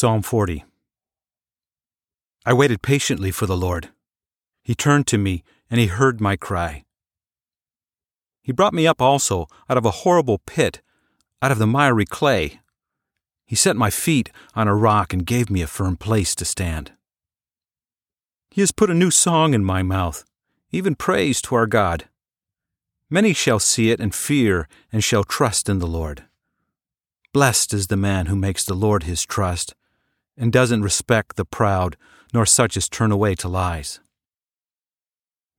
Psalm 40 I waited patiently for the Lord. He turned to me, and he heard my cry. He brought me up also out of a horrible pit, out of the miry clay. He set my feet on a rock and gave me a firm place to stand. He has put a new song in my mouth, even praise to our God. Many shall see it and fear and shall trust in the Lord. Blessed is the man who makes the Lord his trust and doesn't respect the proud, nor such as turn away to lies.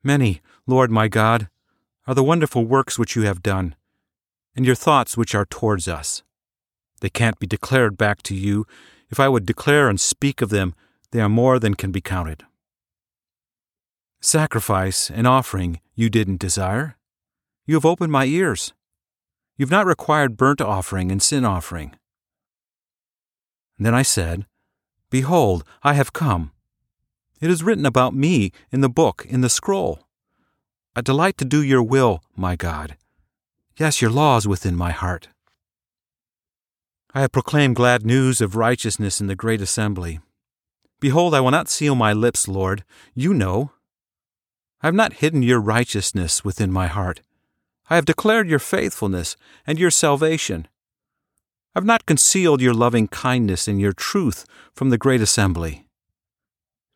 Many, Lord my God, are the wonderful works which you have done, and your thoughts which are towards us. They can't be declared back to you. If I would declare and speak of them, they are more than can be counted. Sacrifice and offering you didn't desire. You have opened my ears. You've not required burnt offering and sin offering. then I said, Behold, I have come. It is written about me in the book, in the scroll. I delight to do your will, my God. Yes, your law is within my heart. I have proclaimed glad news of righteousness in the great assembly. Behold, I will not seal my lips, Lord. You know. I have not hidden your righteousness within my heart. I have declared your faithfulness and your salvation. I have not concealed your loving kindness and your truth from the great assembly.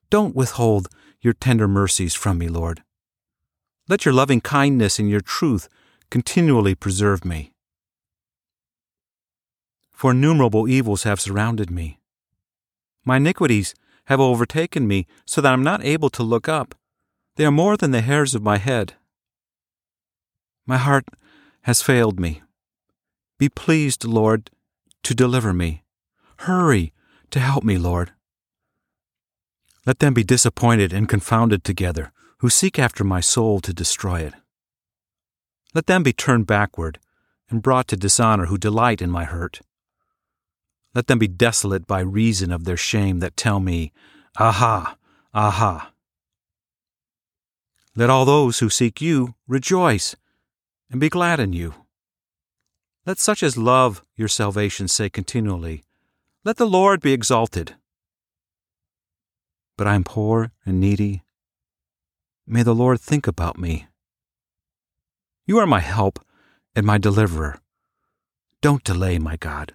Don't withhold your tender mercies from me, Lord. Let your loving kindness and your truth continually preserve me. For innumerable evils have surrounded me. My iniquities have overtaken me so that I am not able to look up. They are more than the hairs of my head. My heart has failed me. Be pleased, Lord, to deliver me. Hurry to help me, Lord. Let them be disappointed and confounded together, who seek after my soul to destroy it. Let them be turned backward and brought to dishonor who delight in my hurt. Let them be desolate by reason of their shame that tell me, Aha, aha. Let all those who seek you rejoice and be glad in you. Let such as love your salvation say continually, Let the Lord be exalted. But I am poor and needy. May the Lord think about me. You are my help and my deliverer. Don't delay, my God.